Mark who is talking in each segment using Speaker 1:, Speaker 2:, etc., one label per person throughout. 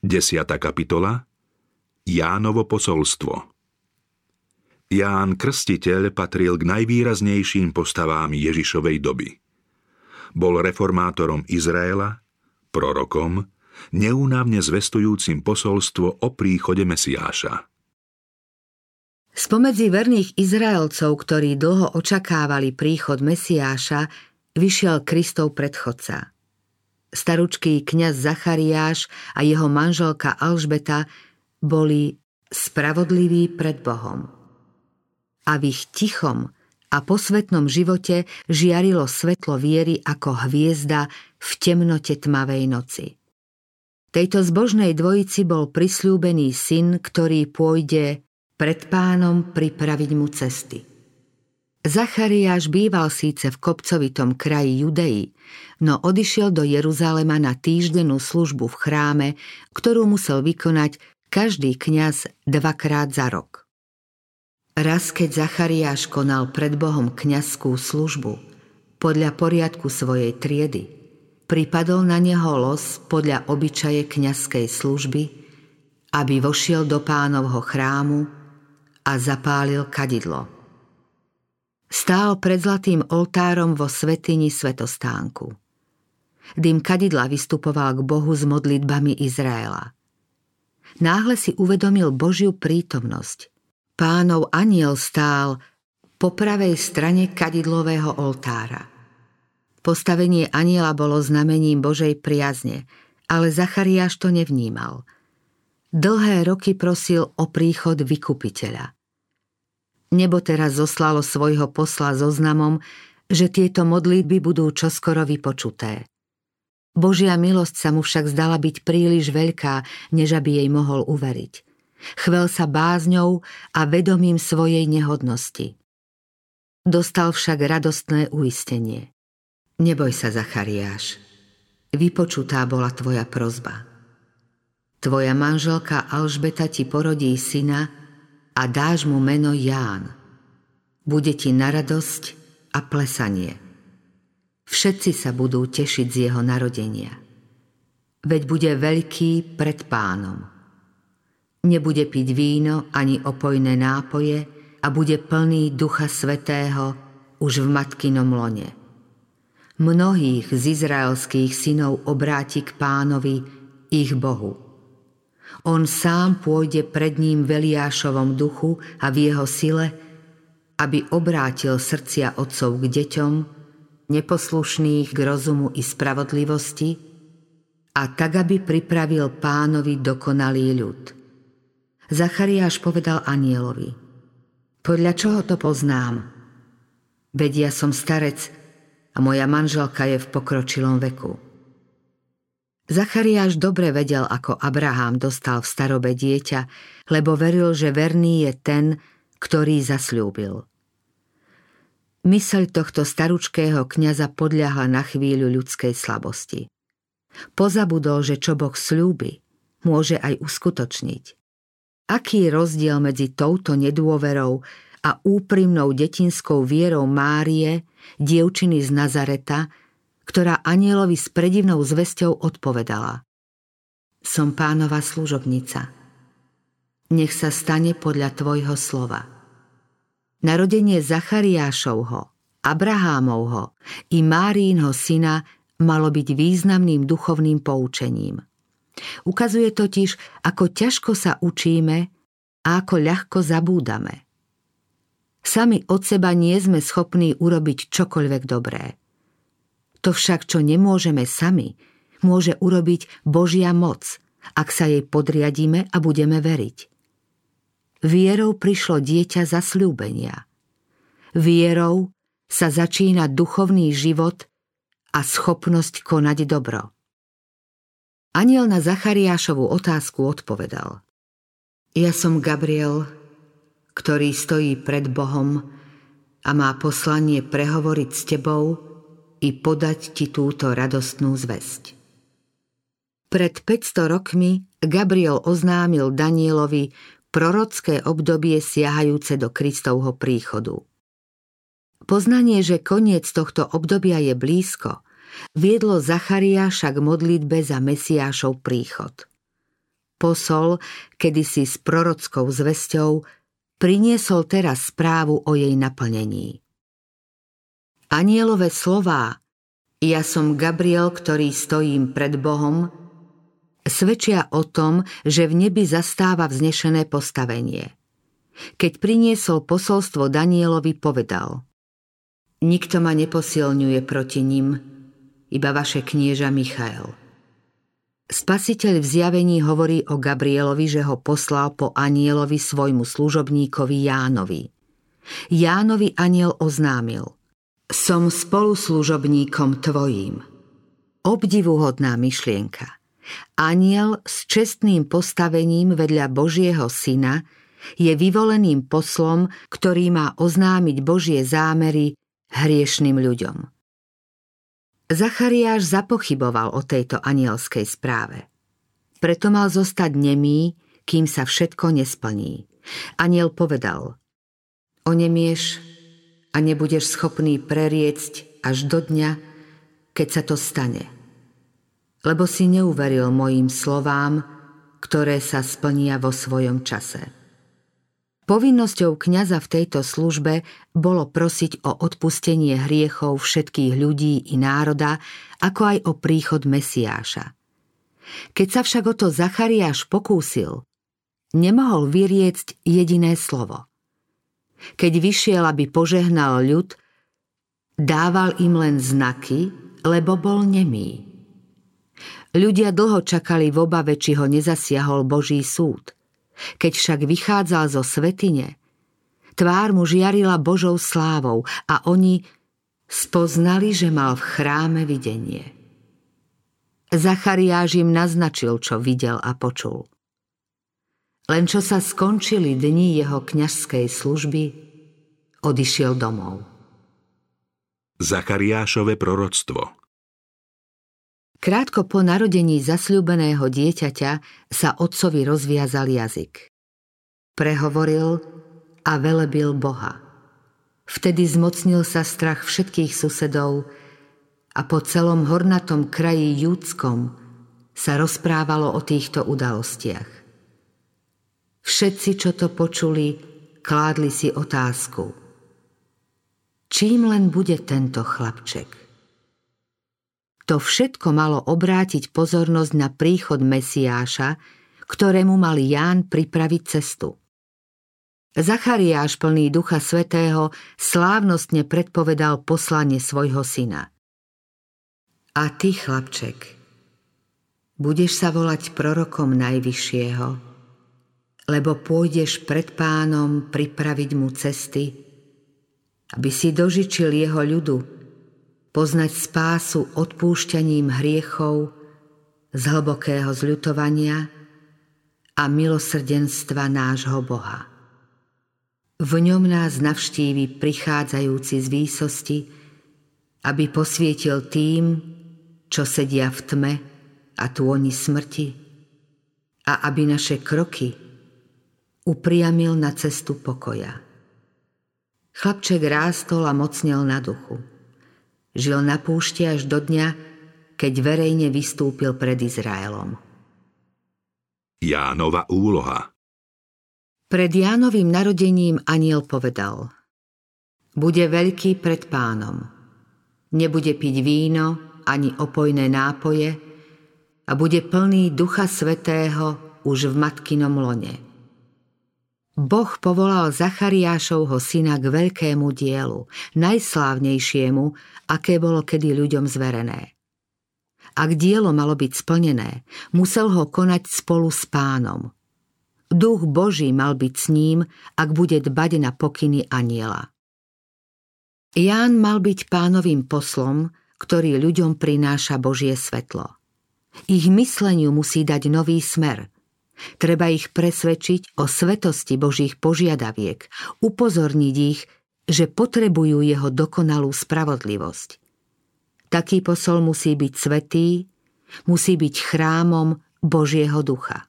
Speaker 1: 10. kapitola Jánovo posolstvo Ján Krstiteľ patril k najvýraznejším postavám Ježišovej doby. Bol reformátorom Izraela, prorokom, neúnavne zvestujúcim posolstvo o príchode Mesiáša.
Speaker 2: Spomedzi verných Izraelcov, ktorí dlho očakávali príchod Mesiáša, vyšiel Kristov predchodca. Staručký kňaz Zachariáš a jeho manželka Alžbeta boli spravodliví pred Bohom a v ich tichom a posvetnom živote žiarilo svetlo viery ako hviezda v temnote tmavej noci. Tejto zbožnej dvojici bol prisľúbený syn, ktorý pôjde pred pánom pripraviť mu cesty. Zachariáš býval síce v kopcovitom kraji Judei, no odišiel do Jeruzalema na týždennú službu v chráme, ktorú musel vykonať každý kňaz dvakrát za rok. Raz, keď Zachariáš konal pred Bohom kňazskú službu podľa poriadku svojej triedy, pripadol na neho los podľa obyčaje kňazskej služby, aby vošiel do pánovho chrámu a zapálil kadidlo. Stál pred zlatým oltárom vo svetini svetostánku. Dým kadidla vystupoval k Bohu s modlitbami Izraela. Náhle si uvedomil Božiu prítomnosť – Pánov aniel stál po pravej strane kadidlového oltára. Postavenie aniela bolo znamením Božej priazne, ale Zachariáš to nevnímal. Dlhé roky prosil o príchod vykupiteľa. Nebo teraz zoslalo svojho posla so znamom, že tieto modlitby budú čoskoro vypočuté. Božia milosť sa mu však zdala byť príliš veľká, než aby jej mohol uveriť. Chvel sa bázňou a vedomím svojej nehodnosti. Dostal však radostné uistenie. Neboj sa, Zachariáš. Vypočutá bola tvoja prozba. Tvoja manželka Alžbeta ti porodí syna a dáš mu meno Ján. Bude ti na radosť a plesanie. Všetci sa budú tešiť z jeho narodenia. Veď bude veľký pred pánom. Nebude piť víno ani opojné nápoje a bude plný Ducha Svetého už v matkinom lone. Mnohých z izraelských synov obráti k pánovi, ich Bohu. On sám pôjde pred ním v Eliášovom duchu a v jeho sile, aby obrátil srdcia otcov k deťom, neposlušných k rozumu i spravodlivosti, a tak, aby pripravil pánovi dokonalý ľud – Zachariáš povedal anielovi. Podľa čoho to poznám? Veď ja som starec a moja manželka je v pokročilom veku. Zachariáš dobre vedel, ako Abraham dostal v starobe dieťa, lebo veril, že verný je ten, ktorý zasľúbil. Myseľ tohto staručkého kniaza podľahla na chvíľu ľudskej slabosti. Pozabudol, že čo Boh slúbi, môže aj uskutočniť. Aký rozdiel medzi touto nedôverou a úprimnou detinskou vierou Márie, dievčiny z Nazareta, ktorá anielovi s predivnou zvesťou odpovedala. Som pánova služobnica. Nech sa stane podľa tvojho slova. Narodenie Zachariášovho, Abrahámovho i Márínho syna malo byť významným duchovným poučením – Ukazuje totiž, ako ťažko sa učíme a ako ľahko zabúdame. Sami od seba nie sme schopní urobiť čokoľvek dobré. To však, čo nemôžeme sami, môže urobiť Božia moc, ak sa jej podriadíme a budeme veriť. Vierou prišlo dieťa zasľúbenia. Vierou sa začína duchovný život a schopnosť konať dobro. Aniel na Zachariášovú otázku odpovedal. Ja som Gabriel, ktorý stojí pred Bohom a má poslanie prehovoriť s tebou i podať ti túto radostnú zväzť. Pred 500 rokmi Gabriel oznámil Danielovi prorocké obdobie siahajúce do Kristovho príchodu. Poznanie, že koniec tohto obdobia je blízko – viedlo Zachariáša k modlitbe za Mesiášov príchod. posol, kedysi s prorockou zvesťou, priniesol teraz správu o jej naplnení. Anielové slová Ja som Gabriel, ktorý stojím pred Bohom, svedčia o tom, že v nebi zastáva vznešené postavenie. Keď priniesol posolstvo Danielovi, povedal Nikto ma neposilňuje proti ním, iba vaše knieža Michael. Spasiteľ v zjavení hovorí o Gabrielovi, že ho poslal po anielovi svojmu služobníkovi Jánovi. Jánovi aniel oznámil Som spoluslužobníkom tvojím. Obdivuhodná myšlienka. Aniel s čestným postavením vedľa Božieho syna je vyvoleným poslom, ktorý má oznámiť Božie zámery hriešným ľuďom. Zachariáš zapochyboval o tejto anielskej správe. Preto mal zostať nemý, kým sa všetko nesplní. Aniel povedal, onemieš a nebudeš schopný preriecť až do dňa, keď sa to stane. Lebo si neuveril mojim slovám, ktoré sa splnia vo svojom čase. Povinnosťou kňaza v tejto službe bolo prosiť o odpustenie hriechov všetkých ľudí i národa, ako aj o príchod Mesiáša. Keď sa však o to Zachariáš pokúsil, nemohol vyriecť jediné slovo. Keď vyšiel, aby požehnal ľud, dával im len znaky, lebo bol nemý. Ľudia dlho čakali v obave, či ho nezasiahol Boží súd – keď však vychádzal zo svetine, tvár mu žiarila Božou slávou a oni spoznali, že mal v chráme videnie. Zachariáš im naznačil, čo videl a počul. Len čo sa skončili dni jeho kňažskej služby, odišiel domov.
Speaker 1: Zachariášové proroctvo
Speaker 2: Krátko po narodení zasľúbeného dieťaťa sa otcovi rozviazal jazyk. Prehovoril a velebil Boha. Vtedy zmocnil sa strach všetkých susedov a po celom hornatom kraji júdskom sa rozprávalo o týchto udalostiach. Všetci, čo to počuli, kládli si otázku. Čím len bude tento chlapček? To všetko malo obrátiť pozornosť na príchod Mesiáša, ktorému mal Ján pripraviť cestu. Zachariáš plný Ducha Svetého slávnostne predpovedal poslanie svojho syna. A ty, chlapček, budeš sa volať prorokom Najvyššieho, lebo pôjdeš pred pánom pripraviť mu cesty, aby si dožičil jeho ľudu, poznať spásu odpúšťaním hriechov z hlbokého zľutovania a milosrdenstva nášho Boha. V ňom nás navštívi prichádzajúci z výsosti, aby posvietil tým, čo sedia v tme a tôni smrti, a aby naše kroky upriamil na cestu pokoja. Chlapček rástol a mocnel na duchu. Žil na púšti až do dňa, keď verejne vystúpil pred Izraelom.
Speaker 1: Jánova úloha
Speaker 2: Pred Jánovým narodením aniel povedal Bude veľký pred pánom. Nebude piť víno ani opojné nápoje a bude plný Ducha Svetého už v matkinom lone. Boh povolal Zachariášovho syna k veľkému dielu, najslávnejšiemu, aké bolo kedy ľuďom zverené. Ak dielo malo byť splnené, musel ho konať spolu s pánom. Duch Boží mal byť s ním, ak bude dbať na pokyny aniela. Ján mal byť pánovým poslom, ktorý ľuďom prináša Božie svetlo. Ich mysleniu musí dať nový smer – Treba ich presvedčiť o svetosti Božích požiadaviek, upozorniť ich, že potrebujú jeho dokonalú spravodlivosť. Taký posol musí byť svetý, musí byť chrámom Božieho ducha.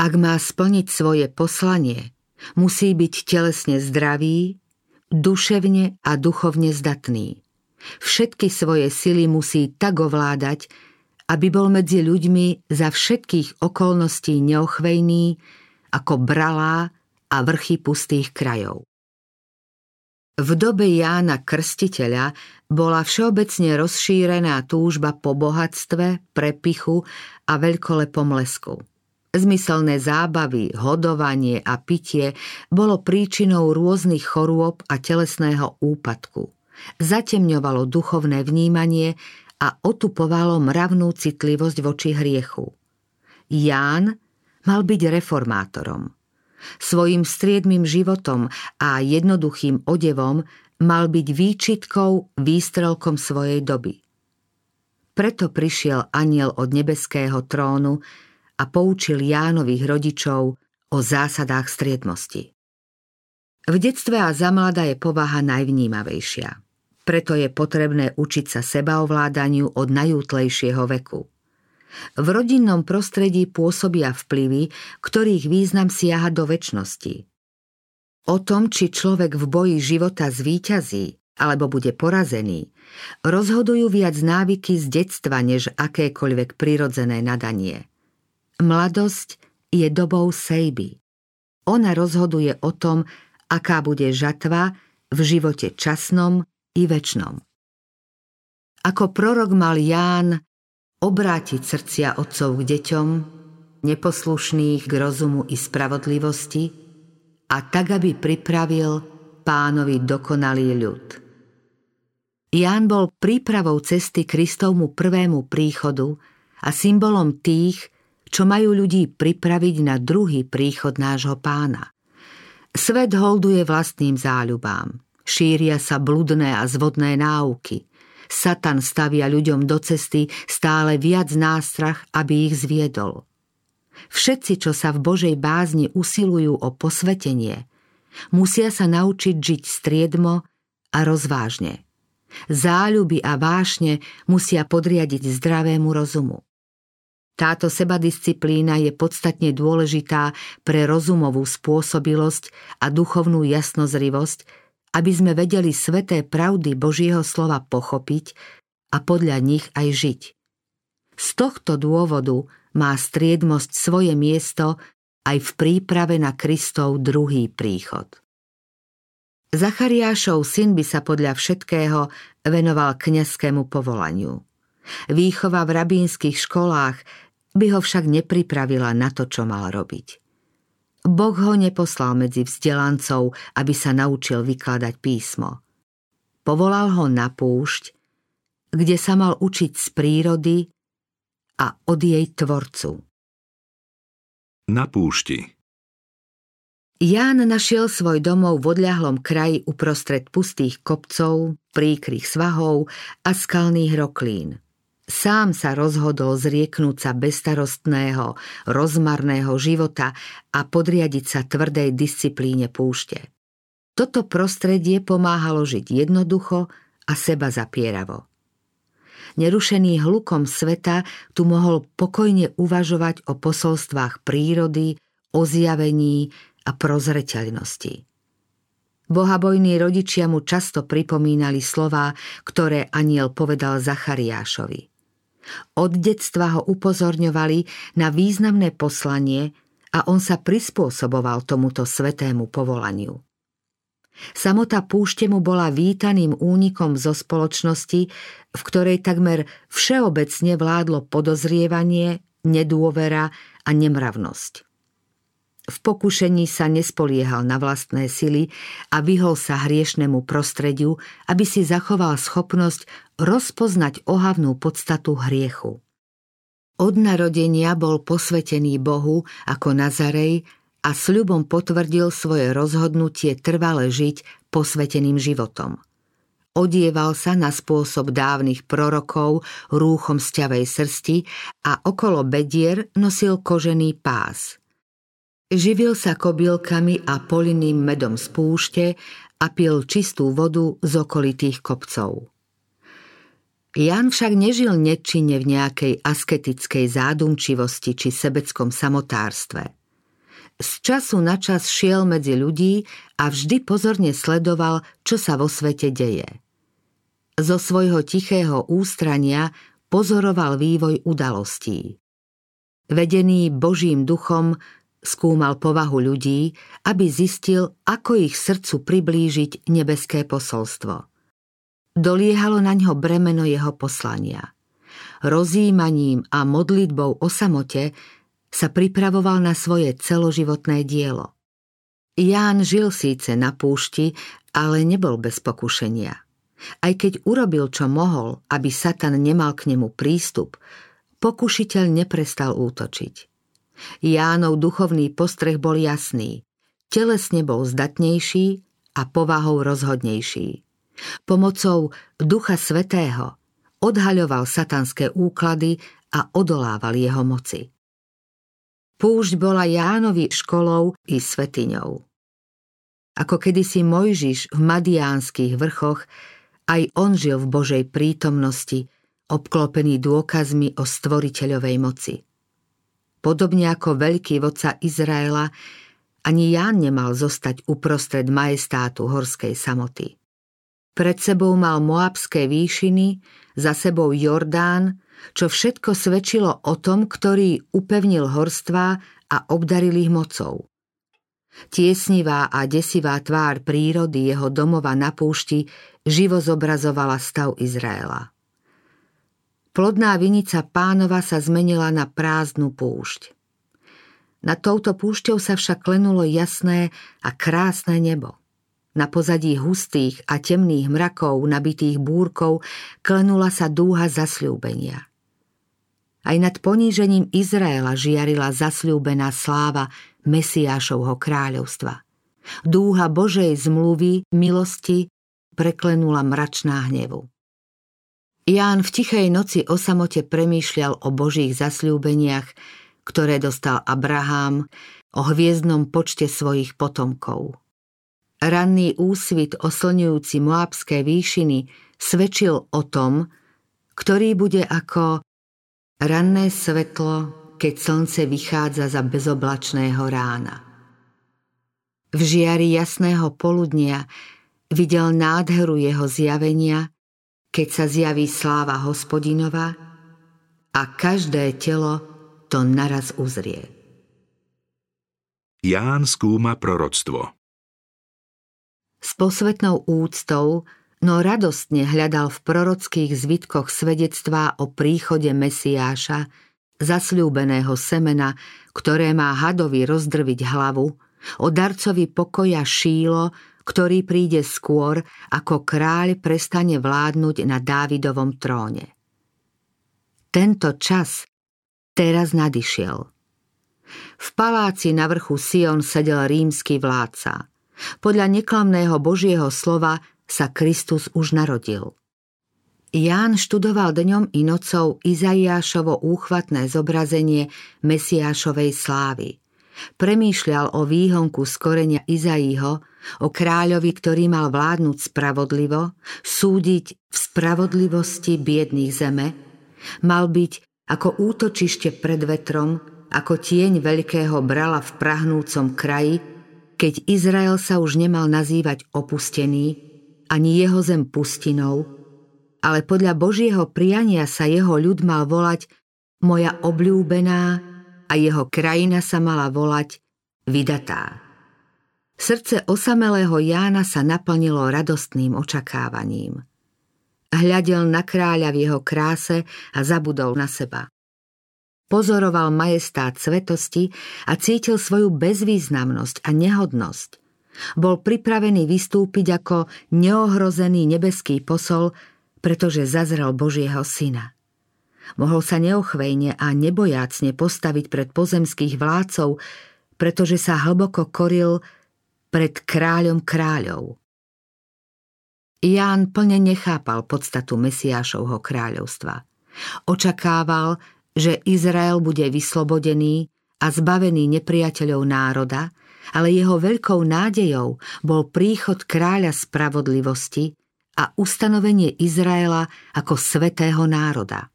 Speaker 2: Ak má splniť svoje poslanie, musí byť telesne zdravý, duševne a duchovne zdatný. Všetky svoje sily musí tak ovládať, aby bol medzi ľuďmi za všetkých okolností neochvejný, ako bralá a vrchy pustých krajov. V dobe Jána Krstiteľa bola všeobecne rozšírená túžba po bohatstve, prepichu a veľkolepom lesku. Zmyselné zábavy, hodovanie a pitie bolo príčinou rôznych chorôb a telesného úpadku. Zatemňovalo duchovné vnímanie a otupovalo mravnú citlivosť voči hriechu. Ján mal byť reformátorom. Svojim striedmým životom a jednoduchým odevom mal byť výčitkou, výstrelkom svojej doby. Preto prišiel aniel od nebeského trónu a poučil Jánových rodičov o zásadách striedmosti. V detstve a za mlada je povaha najvnímavejšia. Preto je potrebné učiť sa sebaovládaniu od najútlejšieho veku. V rodinnom prostredí pôsobia vplyvy, ktorých význam siaha do väčšnosti. O tom, či človek v boji života zvíťazí alebo bude porazený, rozhodujú viac návyky z detstva než akékoľvek prirodzené nadanie. Mladosť je dobou sejby. Ona rozhoduje o tom, aká bude žatva v živote časnom i väčšnom. Ako prorok mal Ján obrátiť srdcia otcov k deťom, neposlušných k rozumu i spravodlivosti a tak, aby pripravil pánovi dokonalý ľud. Ján bol prípravou cesty Kristovmu prvému príchodu a symbolom tých, čo majú ľudí pripraviť na druhý príchod nášho pána. Svet holduje vlastným záľubám. Šíria sa bludné a zvodné náuky. Satan stavia ľuďom do cesty stále viac nástrach, aby ich zviedol. Všetci, čo sa v Božej bázni usilujú o posvetenie, musia sa naučiť žiť striedmo a rozvážne. Záľuby a vášne musia podriadiť zdravému rozumu. Táto sebadisciplína je podstatne dôležitá pre rozumovú spôsobilosť a duchovnú jasnozrivosť, aby sme vedeli sveté pravdy Božieho slova pochopiť a podľa nich aj žiť. Z tohto dôvodu má striedmosť svoje miesto aj v príprave na Kristov druhý príchod. Zachariášov syn by sa podľa všetkého venoval kňazskému povolaniu. Výchova v rabínskych školách by ho však nepripravila na to, čo mal robiť. Boh ho neposlal medzi vzdelancov, aby sa naučil vykladať písmo. Povolal ho na púšť, kde sa mal učiť z prírody a od jej tvorcu.
Speaker 1: Na púšti
Speaker 2: Ján našiel svoj domov v odľahlom kraji uprostred pustých kopcov, príkrych svahov a skalných roklín. Sám sa rozhodol zrieknúť sa bestarostného, rozmarného života a podriadiť sa tvrdej disciplíne púšte. Toto prostredie pomáhalo žiť jednoducho a seba zapieravo. Nerušený hlukom sveta tu mohol pokojne uvažovať o posolstvách prírody, o zjavení a prozreteľnosti. Bohabojní rodičia mu často pripomínali slová, ktoré aniel povedal Zachariášovi. Od detstva ho upozorňovali na významné poslanie a on sa prispôsoboval tomuto svetému povolaniu. Samota púšte mu bola vítaným únikom zo spoločnosti, v ktorej takmer všeobecne vládlo podozrievanie, nedôvera a nemravnosť. V pokušení sa nespoliehal na vlastné sily a vyhol sa hriešnemu prostrediu, aby si zachoval schopnosť rozpoznať ohavnú podstatu hriechu. Od narodenia bol posvetený Bohu ako Nazarej a sľubom potvrdil svoje rozhodnutie trvale žiť posveteným životom. Odieval sa na spôsob dávnych prorokov rúchom sťavej srsti a okolo bedier nosil kožený pás – Živil sa kobylkami a polinným medom z púšte a pil čistú vodu z okolitých kopcov. Jan však nežil nečine v nejakej asketickej zádumčivosti či sebeckom samotárstve. Z času na čas šiel medzi ľudí a vždy pozorne sledoval, čo sa vo svete deje. Zo svojho tichého ústrania pozoroval vývoj udalostí. Vedený Božím duchom skúmal povahu ľudí, aby zistil, ako ich srdcu priblížiť nebeské posolstvo. Doliehalo na ňo bremeno jeho poslania. Rozímaním a modlitbou o samote sa pripravoval na svoje celoživotné dielo. Ján žil síce na púšti, ale nebol bez pokušenia. Aj keď urobil, čo mohol, aby Satan nemal k nemu prístup, pokušiteľ neprestal útočiť. Jánov duchovný postreh bol jasný. Telesne bol zdatnejší a povahou rozhodnejší. Pomocou Ducha Svetého odhaľoval satanské úklady a odolával jeho moci. Púšť bola Jánovi školou i svetiňou. Ako kedysi Mojžiš v Madiánskych vrchoch, aj on žil v Božej prítomnosti, obklopený dôkazmi o stvoriteľovej moci. Podobne ako veľký vodca Izraela, ani Ján nemal zostať uprostred majestátu horskej samoty. Pred sebou mal Moabské výšiny, za sebou Jordán, čo všetko svedčilo o tom, ktorý upevnil horstvá a obdaril ich mocou. Tiesnivá a desivá tvár prírody jeho domova na púšti živo zobrazovala stav Izraela. Plodná vinica pánova sa zmenila na prázdnu púšť. Na touto púšťou sa však klenulo jasné a krásne nebo. Na pozadí hustých a temných mrakov, nabitých búrkov, klenula sa dúha zasľúbenia. Aj nad ponížením Izraela žiarila zasľúbená sláva Mesiášovho kráľovstva. Dúha Božej zmluvy, milosti, preklenula mračná hnevu. Ján v tichej noci o samote premýšľal o Božích zasľúbeniach, ktoré dostal Abraham, o hviezdnom počte svojich potomkov. Ranný úsvit oslňujúci Moabské výšiny svedčil o tom, ktorý bude ako ranné svetlo, keď slnce vychádza za bezoblačného rána. V žiari jasného poludnia videl nádheru jeho zjavenia, keď sa zjaví sláva hospodinova a každé telo to naraz uzrie.
Speaker 1: Ján skúma proroctvo
Speaker 2: s posvetnou úctou, no radostne hľadal v prorockých zvitkoch svedectvá o príchode Mesiáša, zasľúbeného semena, ktoré má hadovi rozdrviť hlavu, o darcovi pokoja Šílo, ktorý príde skôr, ako kráľ prestane vládnuť na Dávidovom tróne. Tento čas teraz nadišiel. V paláci na vrchu Sion sedel rímsky vládca – podľa neklamného Božieho slova sa Kristus už narodil. Ján študoval dňom i nocou Izaiášovo úchvatné zobrazenie Mesiášovej slávy. Premýšľal o výhonku z koreňa Izaího, o kráľovi, ktorý mal vládnuť spravodlivo, súdiť v spravodlivosti biedných zeme, mal byť ako útočište pred vetrom, ako tieň veľkého brala v prahnúcom kraji, keď Izrael sa už nemal nazývať opustený, ani jeho zem pustinou, ale podľa Božieho priania sa jeho ľud mal volať moja obľúbená a jeho krajina sa mala volať vydatá. Srdce osamelého Jána sa naplnilo radostným očakávaním. Hľadel na kráľa v jeho kráse a zabudol na seba pozoroval majestát svetosti a cítil svoju bezvýznamnosť a nehodnosť. Bol pripravený vystúpiť ako neohrozený nebeský posol, pretože zazrel Božieho syna. Mohol sa neochvejne a nebojácne postaviť pred pozemských vládcov, pretože sa hlboko koril pred kráľom kráľov. Ján plne nechápal podstatu Mesiášovho kráľovstva. Očakával, že Izrael bude vyslobodený a zbavený nepriateľov národa, ale jeho veľkou nádejou bol príchod kráľa spravodlivosti a ustanovenie Izraela ako svetého národa.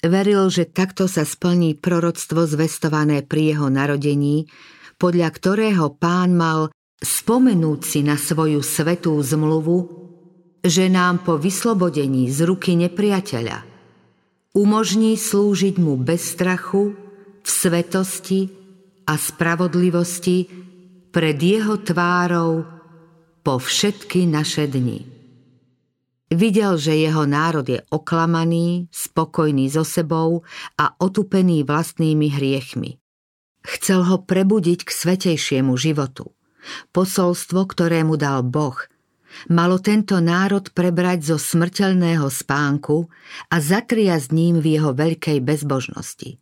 Speaker 2: Veril, že takto sa splní proroctvo zvestované pri jeho narodení, podľa ktorého pán mal spomenúť si na svoju svetú zmluvu, že nám po vyslobodení z ruky nepriateľa umožní slúžiť mu bez strachu, v svetosti a spravodlivosti pred jeho tvárou po všetky naše dni. Videl, že jeho národ je oklamaný, spokojný so sebou a otupený vlastnými hriechmi. Chcel ho prebudiť k svetejšiemu životu. Posolstvo, ktoré mu dal Boh, malo tento národ prebrať zo smrteľného spánku a zatriasť ním v jeho veľkej bezbožnosti.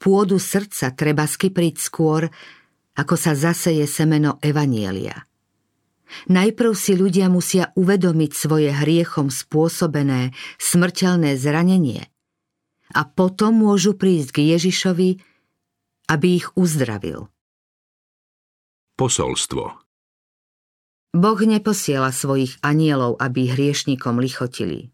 Speaker 2: Pôdu srdca treba skypriť skôr, ako sa zaseje semeno Evanielia – Najprv si ľudia musia uvedomiť svoje hriechom spôsobené smrteľné zranenie a potom môžu prísť k Ježišovi, aby ich uzdravil.
Speaker 1: Posolstvo
Speaker 2: Boh neposiela svojich anielov, aby hriešnikom lichotili.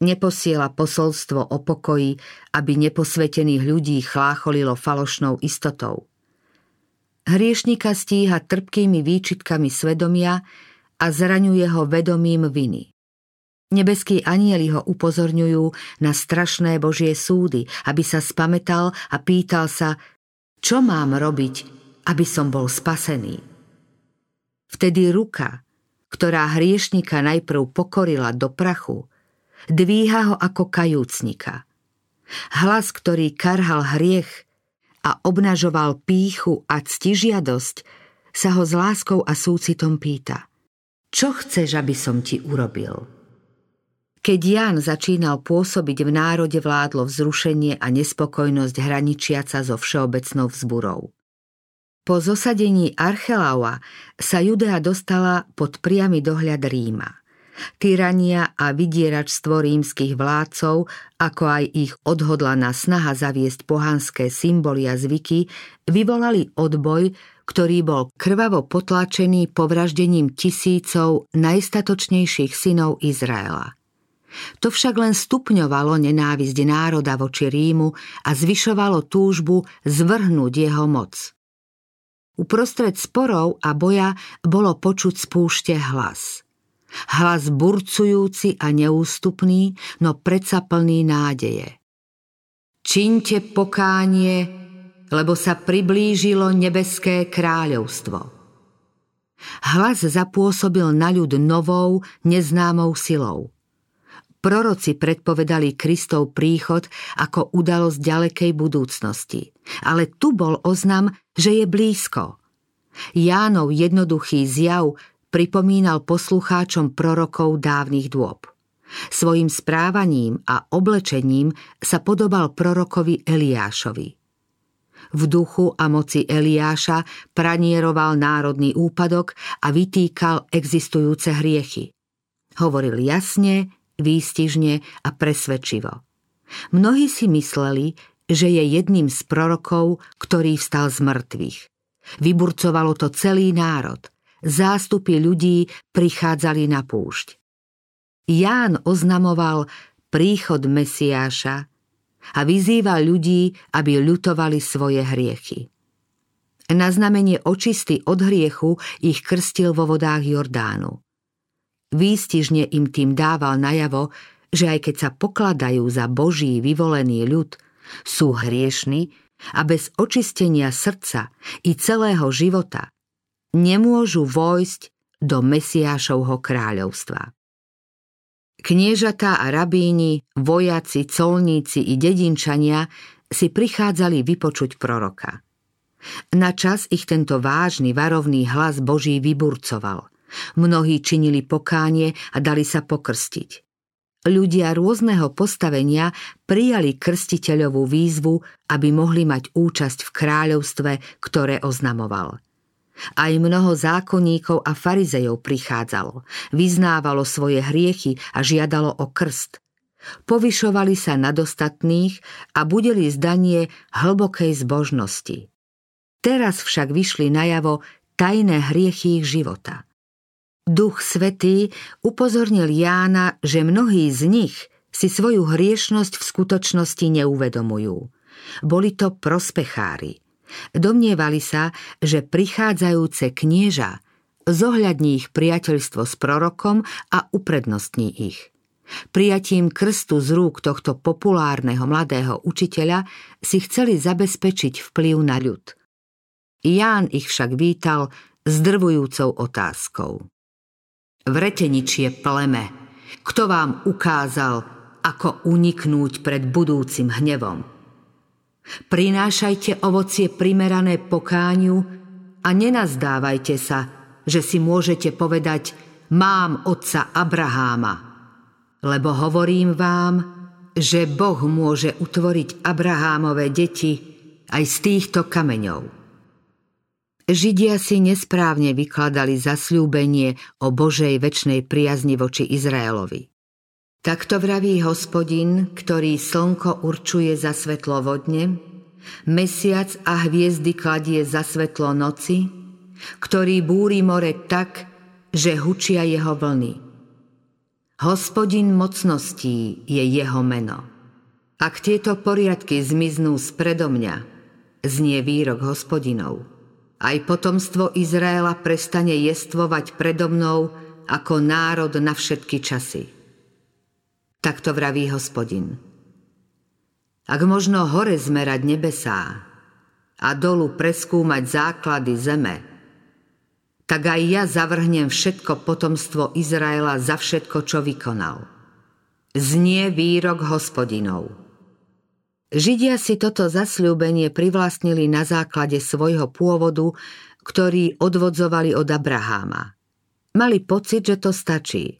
Speaker 2: Neposiela posolstvo o pokoji, aby neposvetených ľudí chlácholilo falošnou istotou – Hriešnika stíha trpkými výčitkami svedomia a zraňuje ho vedomím viny. Nebeskí anieli ho upozorňujú na strašné Božie súdy, aby sa spametal a pýtal sa, čo mám robiť, aby som bol spasený. Vtedy ruka, ktorá hriešnika najprv pokorila do prachu, dvíha ho ako kajúcnika. Hlas, ktorý karhal hriech, a obnažoval píchu a ctižiadosť, sa ho s láskou a súcitom pýta. Čo chceš, aby som ti urobil? Keď Jan začínal pôsobiť v národe vládlo vzrušenie a nespokojnosť hraničiaca so všeobecnou vzburou. Po zosadení Archelaua sa Judea dostala pod priamy dohľad Ríma. Tyrania a vydieračstvo rímskych vládcov, ako aj ich odhodlaná snaha zaviesť pohanské symboly a zvyky, vyvolali odboj, ktorý bol krvavo potlačený povraždením tisícov najstatočnejších synov Izraela. To však len stupňovalo nenávisť národa voči Rímu a zvyšovalo túžbu zvrhnúť jeho moc. Uprostred sporov a boja bolo počuť spúšte hlas – Hlas burcujúci a neústupný, no predsa plný nádeje. Činte pokánie, lebo sa priblížilo nebeské kráľovstvo. Hlas zapôsobil na ľud novou, neznámou silou. Proroci predpovedali Kristov príchod ako udalosť ďalekej budúcnosti. Ale tu bol oznam, že je blízko. Jánov jednoduchý zjav pripomínal poslucháčom prorokov dávnych dôb. Svojim správaním a oblečením sa podobal prorokovi Eliášovi. V duchu a moci Eliáša pranieroval národný úpadok a vytýkal existujúce hriechy. Hovoril jasne, výstižne a presvedčivo. Mnohí si mysleli, že je jedným z prorokov, ktorý vstal z mŕtvych. Vyburcovalo to celý národ zástupy ľudí prichádzali na púšť. Ján oznamoval príchod Mesiáša a vyzýval ľudí, aby ľutovali svoje hriechy. Na znamenie očisty od hriechu ich krstil vo vodách Jordánu. Výstižne im tým dával najavo, že aj keď sa pokladajú za Boží vyvolený ľud, sú hriešni a bez očistenia srdca i celého života nemôžu vojsť do Mesiášovho kráľovstva. Kniežatá a rabíni, vojaci, colníci i dedinčania si prichádzali vypočuť proroka. Na čas ich tento vážny varovný hlas Boží vyburcoval. Mnohí činili pokánie a dali sa pokrstiť. Ľudia rôzneho postavenia prijali krstiteľovú výzvu, aby mohli mať účasť v kráľovstve, ktoré oznamoval – aj mnoho zákonníkov a farizejov prichádzalo, vyznávalo svoje hriechy a žiadalo o krst. Povyšovali sa nad ostatných a budeli zdanie hlbokej zbožnosti. Teraz však vyšli najavo tajné hriechy ich života. Duch Svetý upozornil Jána, že mnohí z nich si svoju hriešnosť v skutočnosti neuvedomujú. Boli to prospechári, Domnievali sa, že prichádzajúce knieža zohľadní ich priateľstvo s prorokom a uprednostní ich. Prijatím krstu z rúk tohto populárneho mladého učiteľa si chceli zabezpečiť vplyv na ľud. Ján ich však vítal s drvujúcou otázkou. Vreteničie pleme, kto vám ukázal, ako uniknúť pred budúcim hnevom? Prinášajte ovocie primerané pokáňu a nenazdávajte sa, že si môžete povedať mám otca Abraháma. Lebo hovorím vám, že Boh môže utvoriť Abrahámové deti aj z týchto kameňov. Židia si nesprávne vykladali zasľúbenie o Božej väčšnej priazni voči Izraelovi. Takto vraví hospodin, ktorý slnko určuje za svetlo vodne, mesiac a hviezdy kladie za svetlo noci, ktorý búri more tak, že hučia jeho vlny. Hospodin mocností je jeho meno. Ak tieto poriadky zmiznú spredo mňa, znie výrok hospodinov. Aj potomstvo Izraela prestane jestvovať predo mnou ako národ na všetky časy. Takto vraví hospodin. Ak možno hore zmerať nebesá a dolu preskúmať základy zeme, tak aj ja zavrhnem všetko potomstvo Izraela za všetko, čo vykonal. Znie výrok hospodinov. Židia si toto zasľúbenie privlastnili na základe svojho pôvodu, ktorý odvodzovali od Abraháma. Mali pocit, že to stačí.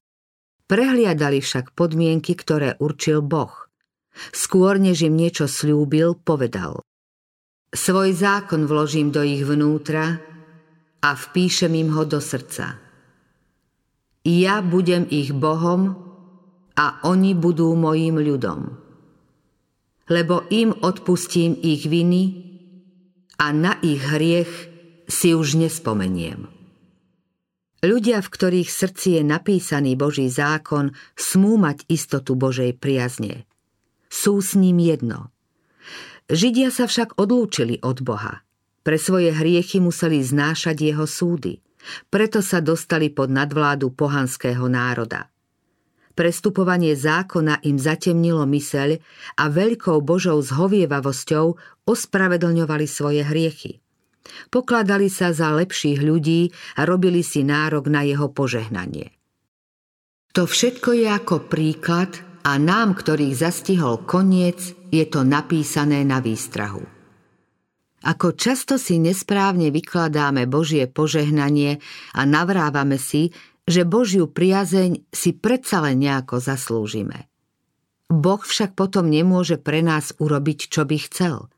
Speaker 2: Prehliadali však podmienky, ktoré určil Boh. Skôr než im niečo slúbil, povedal Svoj zákon vložím do ich vnútra a vpíšem im ho do srdca. Ja budem ich Bohom a oni budú mojím ľudom. Lebo im odpustím ich viny a na ich hriech si už nespomeniem. Ľudia, v ktorých srdci je napísaný Boží zákon, smú mať istotu Božej priazne. Sú s ním jedno. Židia sa však odlúčili od Boha. Pre svoje hriechy museli znášať jeho súdy. Preto sa dostali pod nadvládu pohanského národa. Prestupovanie zákona im zatemnilo myseľ a veľkou Božou zhovievavosťou ospravedlňovali svoje hriechy. Pokladali sa za lepších ľudí a robili si nárok na jeho požehnanie. To všetko je ako príklad a nám, ktorých zastihol koniec, je to napísané na výstrahu. Ako často si nesprávne vykladáme Božie požehnanie a navrávame si, že Božiu priazeň si predsa len nejako zaslúžime. Boh však potom nemôže pre nás urobiť, čo by chcel –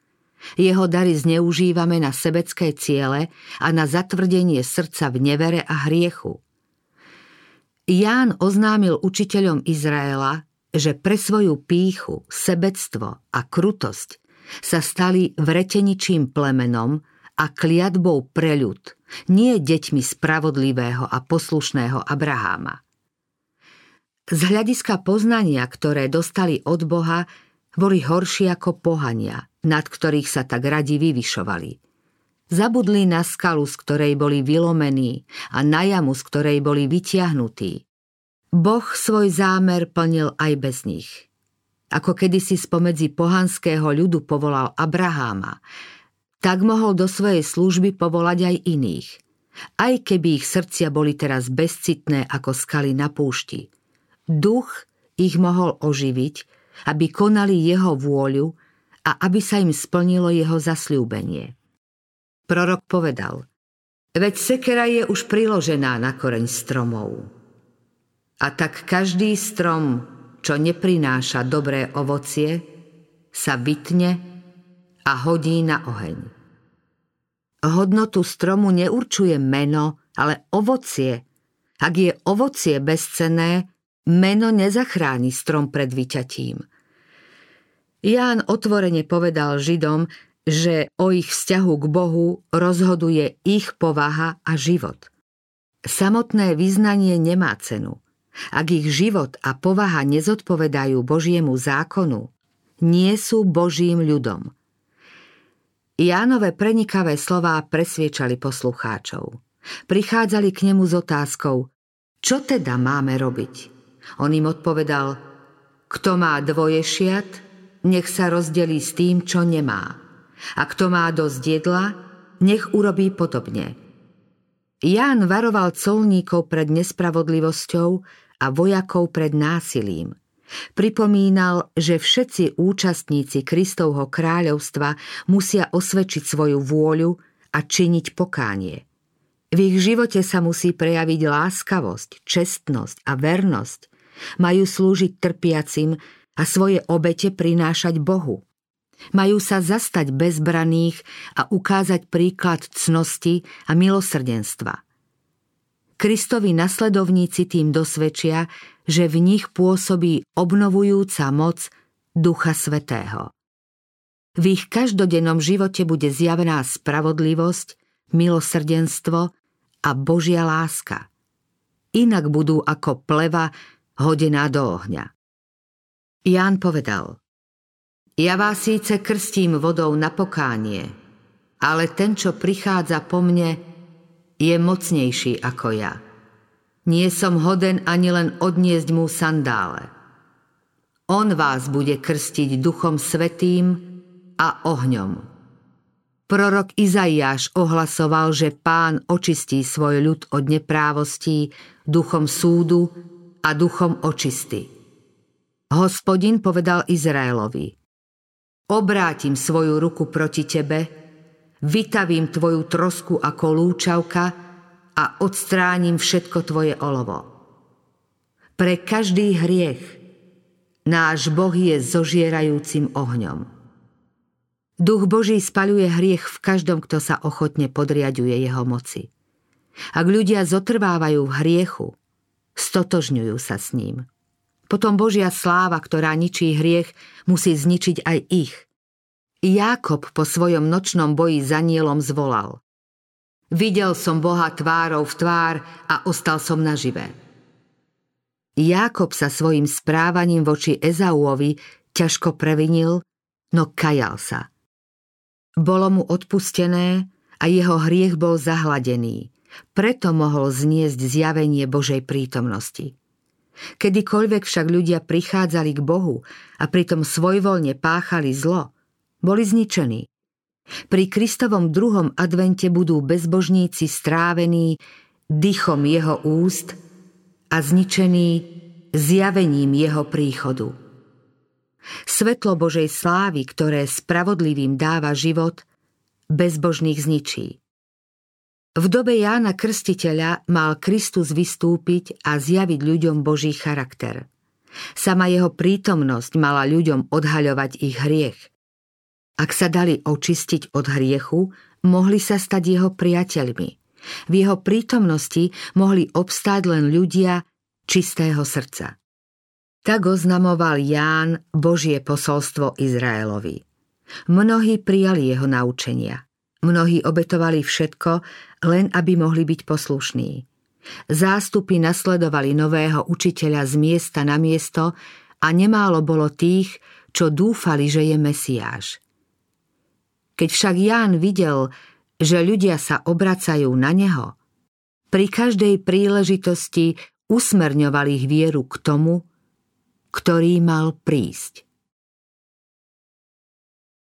Speaker 2: jeho dary zneužívame na sebecké ciele a na zatvrdenie srdca v nevere a hriechu. Ján oznámil učiteľom Izraela, že pre svoju píchu, sebectvo a krutosť sa stali vreteničím plemenom a kliatbou pre ľud, nie deťmi spravodlivého a poslušného Abraháma. Z hľadiska poznania, ktoré dostali od Boha, boli horší ako pohania, nad ktorých sa tak radi vyvyšovali. Zabudli na skalu, z ktorej boli vylomení a na jamu, z ktorej boli vytiahnutí. Boh svoj zámer plnil aj bez nich. Ako kedysi spomedzi pohanského ľudu povolal Abraháma, tak mohol do svojej služby povolať aj iných. Aj keby ich srdcia boli teraz bezcitné ako skaly na púšti. Duch ich mohol oživiť, aby konali jeho vôľu a aby sa im splnilo jeho zasľúbenie. Prorok povedal, veď sekera je už priložená na koreň stromov. A tak každý strom, čo neprináša dobré ovocie, sa vytne a hodí na oheň. Hodnotu stromu neurčuje meno, ale ovocie. Ak je ovocie bezcené, meno nezachráni strom pred vyťatím – Ján otvorene povedal Židom, že o ich vzťahu k Bohu rozhoduje ich povaha a život. Samotné vyznanie nemá cenu. Ak ich život a povaha nezodpovedajú Božiemu zákonu, nie sú Božím ľudom. Jánové prenikavé slová presviečali poslucháčov. Prichádzali k nemu s otázkou, čo teda máme robiť? On im odpovedal, kto má dvoje šiat, nech sa rozdelí s tým, čo nemá. A kto má dosť jedla, nech urobí podobne. Ján varoval colníkov pred nespravodlivosťou a vojakov pred násilím. Pripomínal, že všetci účastníci Kristovho kráľovstva musia osvedčiť svoju vôľu a činiť pokánie. V ich živote sa musí prejaviť láskavosť, čestnosť a vernosť. Majú slúžiť trpiacim a svoje obete prinášať Bohu. Majú sa zastať bezbraných a ukázať príklad cnosti a milosrdenstva. Kristovi nasledovníci tým dosvedčia, že v nich pôsobí obnovujúca moc Ducha Svetého. V ich každodennom živote bude zjavená spravodlivosť, milosrdenstvo a Božia láska. Inak budú ako pleva hodená do ohňa. Ján povedal – ja vás síce krstím vodou na pokánie, ale ten, čo prichádza po mne, je mocnejší ako ja. Nie som hoden ani len odniesť mu sandále. On vás bude krstiť duchom svetým a ohňom. Prorok Izaiáš ohlasoval, že pán očistí svoj ľud od neprávostí duchom súdu a duchom očisty. Hospodin povedal Izraelovi – Obrátim svoju ruku proti tebe, vytavím tvoju trosku ako lúčavka a odstránim všetko tvoje olovo. Pre každý hriech náš Boh je zožierajúcim ohňom. Duch Boží spaľuje hriech v každom, kto sa ochotne podriaduje jeho moci. Ak ľudia zotrvávajú v hriechu, stotožňujú sa s ním. Potom Božia sláva, ktorá ničí hriech, musí zničiť aj ich. Jákob po svojom nočnom boji za nielom zvolal. Videl som Boha tvárou v tvár a ostal som nažive. Jákob sa svojim správaním voči Ezauovi ťažko previnil, no kajal sa. Bolo mu odpustené a jeho hriech bol zahladený. Preto mohol zniesť zjavenie Božej prítomnosti. Kedykoľvek však ľudia prichádzali k Bohu a pritom svojvoľne páchali zlo, boli zničení. Pri Kristovom druhom advente budú bezbožníci strávení dychom jeho úst a zničení zjavením jeho príchodu. Svetlo Božej slávy, ktoré spravodlivým dáva život, bezbožných zničí. V dobe Jána Krstiteľa mal Kristus vystúpiť a zjaviť ľuďom Boží charakter. Sama jeho prítomnosť mala ľuďom odhaľovať ich hriech. Ak sa dali očistiť od hriechu, mohli sa stať jeho priateľmi. V jeho prítomnosti mohli obstáť len ľudia čistého srdca. Tak oznamoval Ján Božie posolstvo Izraelovi. Mnohí prijali jeho naučenia. Mnohí obetovali všetko, len aby mohli byť poslušní. Zástupy nasledovali nového učiteľa z miesta na miesto a nemálo bolo tých, čo dúfali, že je Mesiáš. Keď však Ján videl, že ľudia sa obracajú na neho, pri každej príležitosti usmerňovali ich vieru k tomu, ktorý mal prísť.